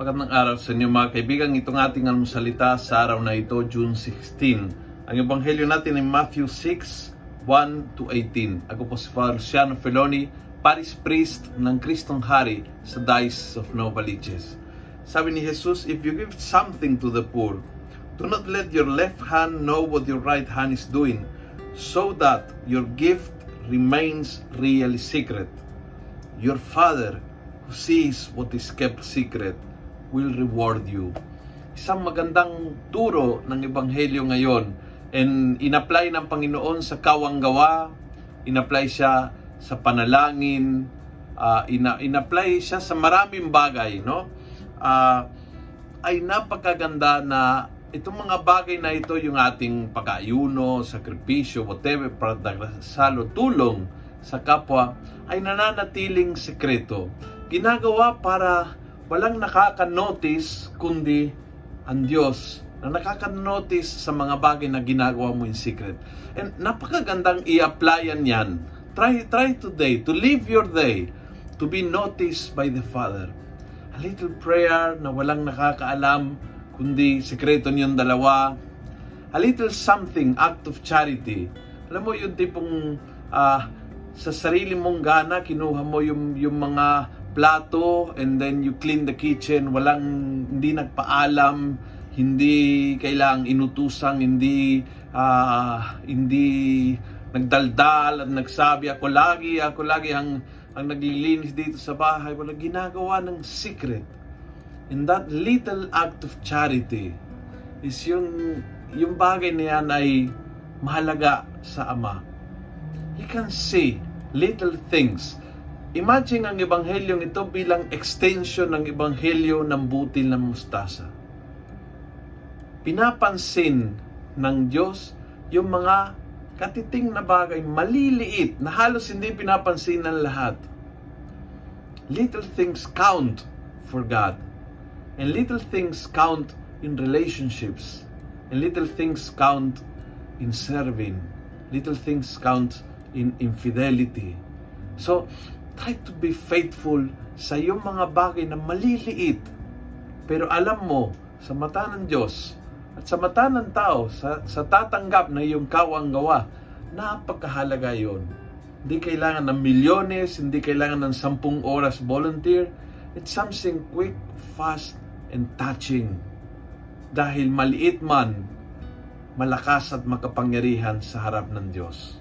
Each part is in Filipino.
Magandang araw sa inyo mga kaibigan. Itong ating almusalita sa araw na ito, June 16. Ang ebanghelyo natin ay Matthew 6, 1 to 18. Ako po si Father Luciano Feloni, Paris Priest ng Kristong Hari sa Dice of Novaliches. Sabi ni Jesus, If you give something to the poor, do not let your left hand know what your right hand is doing, so that your gift remains really secret. Your Father who sees what is kept secret will reward you. Isang magandang turo ng Ebanghelyo ngayon and inapply ng Panginoon sa kawanggawa, inapply siya sa panalangin, uh, ina inapply siya sa maraming bagay, no? Uh, ay napakaganda na itong mga bagay na ito, yung ating pag-ayuno, sakripisyo, whatever, pagdasalo, tulong sa kapwa, ay nananatiling sekreto. Ginagawa para walang nakaka-notice kundi ang Diyos na nakaka-notice sa mga bagay na ginagawa mo in secret. And napakagandang i-applyan yan. Try, try today to live your day to be noticed by the Father. A little prayer na walang nakakaalam kundi sekreto niyong dalawa. A little something, act of charity. Alam mo yung tipong uh, sa sarili mong gana, kinuha mo yung, yung mga plato and then you clean the kitchen, walang hindi nagpaalam, hindi kailang inutusang, hindi uh, hindi nagdaldal at nagsabi ako lagi, ako lagi ang ang naglilinis dito sa bahay, wala ginagawa ng secret. And that little act of charity is yung yung bagay na yan ay mahalaga sa Ama. He can see little things Imagine ang ebanghelyong ito bilang extension ng ebanghelyo ng butil ng mustasa. Pinapansin ng Diyos yung mga katiting na bagay, maliliit, na halos hindi pinapansin ng lahat. Little things count for God. And little things count in relationships. And little things count in serving. Little things count in infidelity. So, try to be faithful sa iyong mga bagay na maliliit. Pero alam mo, sa mata ng Diyos at sa mata ng tao, sa, sa tatanggap na iyong kawang gawa, napakahalaga yon. Hindi kailangan ng milyones, hindi kailangan ng sampung oras volunteer. It's something quick, fast, and touching. Dahil maliit man, malakas at makapangyarihan sa harap ng Diyos.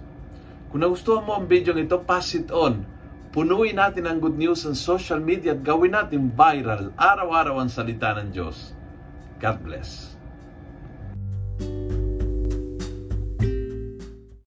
Kung nagustuhan mo ang video ito, pass it on Punuin natin ang good news ng social media at gawin natin viral araw-araw ang salita ng Diyos. God bless.